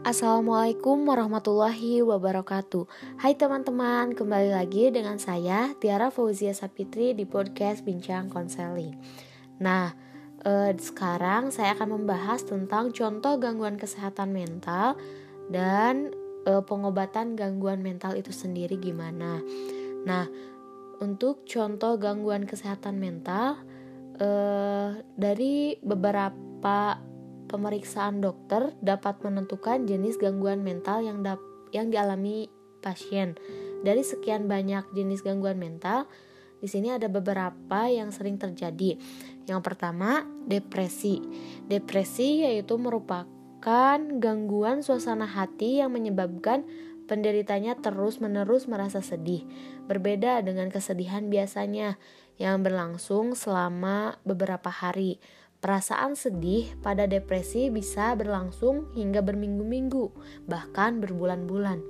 Assalamualaikum warahmatullahi wabarakatuh. Hai teman-teman, kembali lagi dengan saya Tiara Fauzia Sapitri di podcast Bincang Konseling. Nah, eh, sekarang saya akan membahas tentang contoh gangguan kesehatan mental Dan eh, pengobatan gangguan mental itu sendiri gimana. Nah, untuk contoh gangguan kesehatan mental eh, Dari beberapa pemeriksaan dokter dapat menentukan jenis gangguan mental yang yang dialami pasien. Dari sekian banyak jenis gangguan mental, di sini ada beberapa yang sering terjadi. Yang pertama, depresi. Depresi yaitu merupakan gangguan suasana hati yang menyebabkan penderitanya terus-menerus merasa sedih. Berbeda dengan kesedihan biasanya yang berlangsung selama beberapa hari. Perasaan sedih pada depresi bisa berlangsung hingga berminggu-minggu, bahkan berbulan-bulan.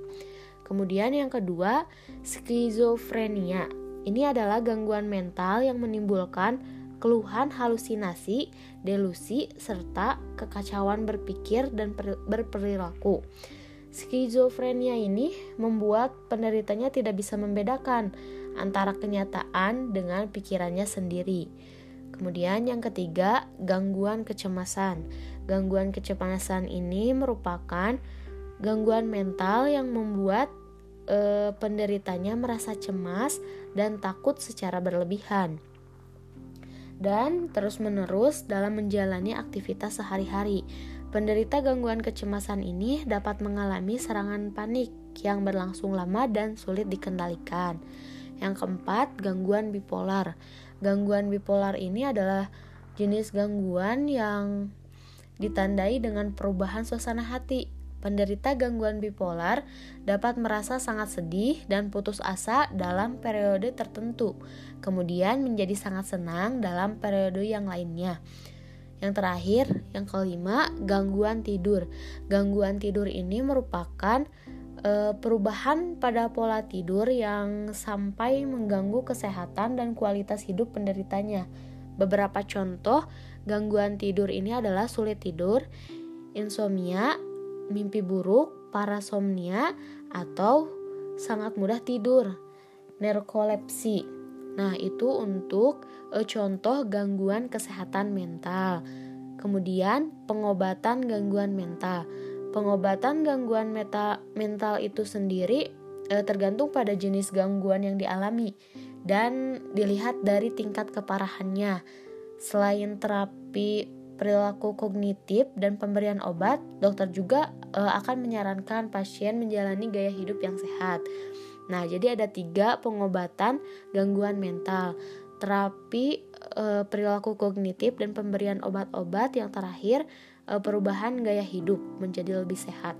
Kemudian yang kedua, skizofrenia. Ini adalah gangguan mental yang menimbulkan keluhan halusinasi, delusi, serta kekacauan berpikir dan berperilaku. Skizofrenia ini membuat penderitanya tidak bisa membedakan antara kenyataan dengan pikirannya sendiri. Kemudian yang ketiga, gangguan kecemasan. Gangguan kecemasan ini merupakan gangguan mental yang membuat e, penderitanya merasa cemas dan takut secara berlebihan. Dan terus-menerus dalam menjalani aktivitas sehari-hari. Penderita gangguan kecemasan ini dapat mengalami serangan panik yang berlangsung lama dan sulit dikendalikan. Yang keempat, gangguan bipolar. Gangguan bipolar ini adalah jenis gangguan yang ditandai dengan perubahan suasana hati. Penderita gangguan bipolar dapat merasa sangat sedih dan putus asa dalam periode tertentu, kemudian menjadi sangat senang dalam periode yang lainnya. Yang terakhir, yang kelima, gangguan tidur. Gangguan tidur ini merupakan e, perubahan pada pola tidur yang sampai mengganggu kesehatan dan kualitas hidup penderitanya. Beberapa contoh gangguan tidur ini adalah sulit tidur, insomnia, mimpi buruk, parasomnia, atau sangat mudah tidur, narkolepsi. Nah, itu untuk e, contoh gangguan kesehatan mental. Kemudian, pengobatan gangguan mental. Pengobatan gangguan meta mental itu sendiri e, tergantung pada jenis gangguan yang dialami dan dilihat dari tingkat keparahannya. Selain terapi perilaku kognitif dan pemberian obat, dokter juga e, akan menyarankan pasien menjalani gaya hidup yang sehat. Nah, jadi ada tiga pengobatan gangguan mental terapi e, perilaku kognitif dan pemberian obat-obat yang terakhir perubahan gaya hidup menjadi lebih sehat.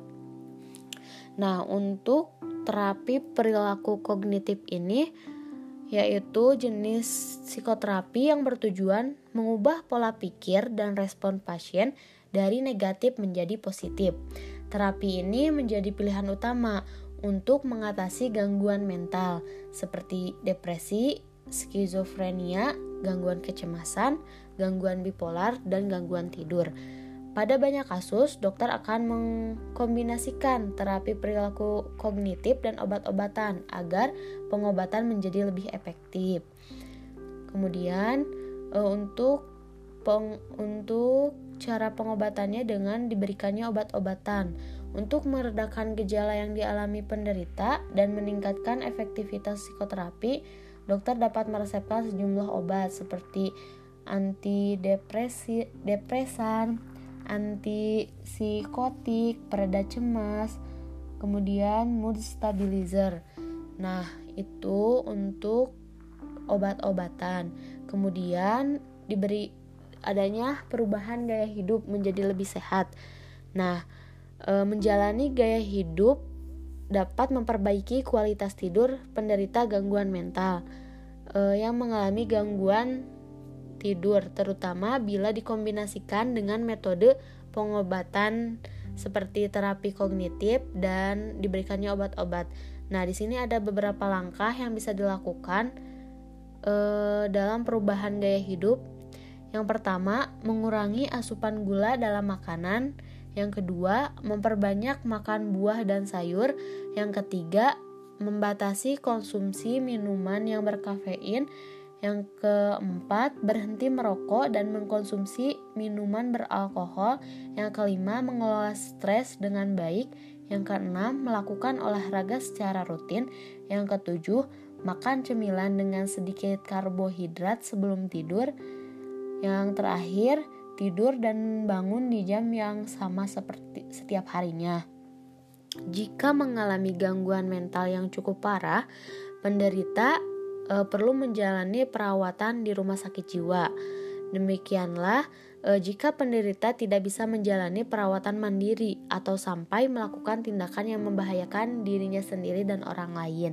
Nah, untuk terapi perilaku kognitif ini yaitu jenis psikoterapi yang bertujuan mengubah pola pikir dan respon pasien dari negatif menjadi positif. Terapi ini menjadi pilihan utama untuk mengatasi gangguan mental seperti depresi, skizofrenia, gangguan kecemasan, gangguan bipolar, dan gangguan tidur. Pada banyak kasus, dokter akan mengkombinasikan terapi perilaku kognitif dan obat-obatan agar pengobatan menjadi lebih efektif. Kemudian uh, untuk peng, untuk cara pengobatannya dengan diberikannya obat-obatan untuk meredakan gejala yang dialami penderita dan meningkatkan efektivitas psikoterapi, dokter dapat meresepkan sejumlah obat seperti antidepresi, depresan, antipsikotik, pereda cemas, kemudian mood stabilizer. Nah, itu untuk obat-obatan. Kemudian diberi adanya perubahan gaya hidup menjadi lebih sehat. Nah, e, menjalani gaya hidup dapat memperbaiki kualitas tidur penderita gangguan mental e, yang mengalami gangguan tidur, terutama bila dikombinasikan dengan metode pengobatan seperti terapi kognitif dan diberikannya obat-obat. Nah, di sini ada beberapa langkah yang bisa dilakukan eh, dalam perubahan gaya hidup. Yang pertama, mengurangi asupan gula dalam makanan. Yang kedua, memperbanyak makan buah dan sayur. Yang ketiga, membatasi konsumsi minuman yang berkafein. Yang keempat, berhenti merokok dan mengkonsumsi minuman beralkohol. Yang kelima, mengelola stres dengan baik. Yang keenam, melakukan olahraga secara rutin. Yang ketujuh, makan cemilan dengan sedikit karbohidrat sebelum tidur. Yang terakhir, tidur dan bangun di jam yang sama seperti setiap harinya. Jika mengalami gangguan mental yang cukup parah, penderita e, perlu menjalani perawatan di rumah sakit jiwa. Demikianlah e, jika penderita tidak bisa menjalani perawatan mandiri atau sampai melakukan tindakan yang membahayakan dirinya sendiri dan orang lain.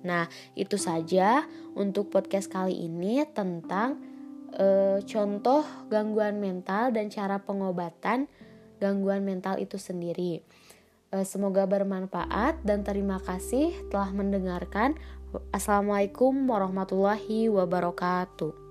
Nah, itu saja untuk podcast kali ini tentang e, contoh gangguan mental dan cara pengobatan gangguan mental itu sendiri. E, semoga bermanfaat dan terima kasih telah mendengarkan. Assalamualaikum warahmatullahi wabarakatuh.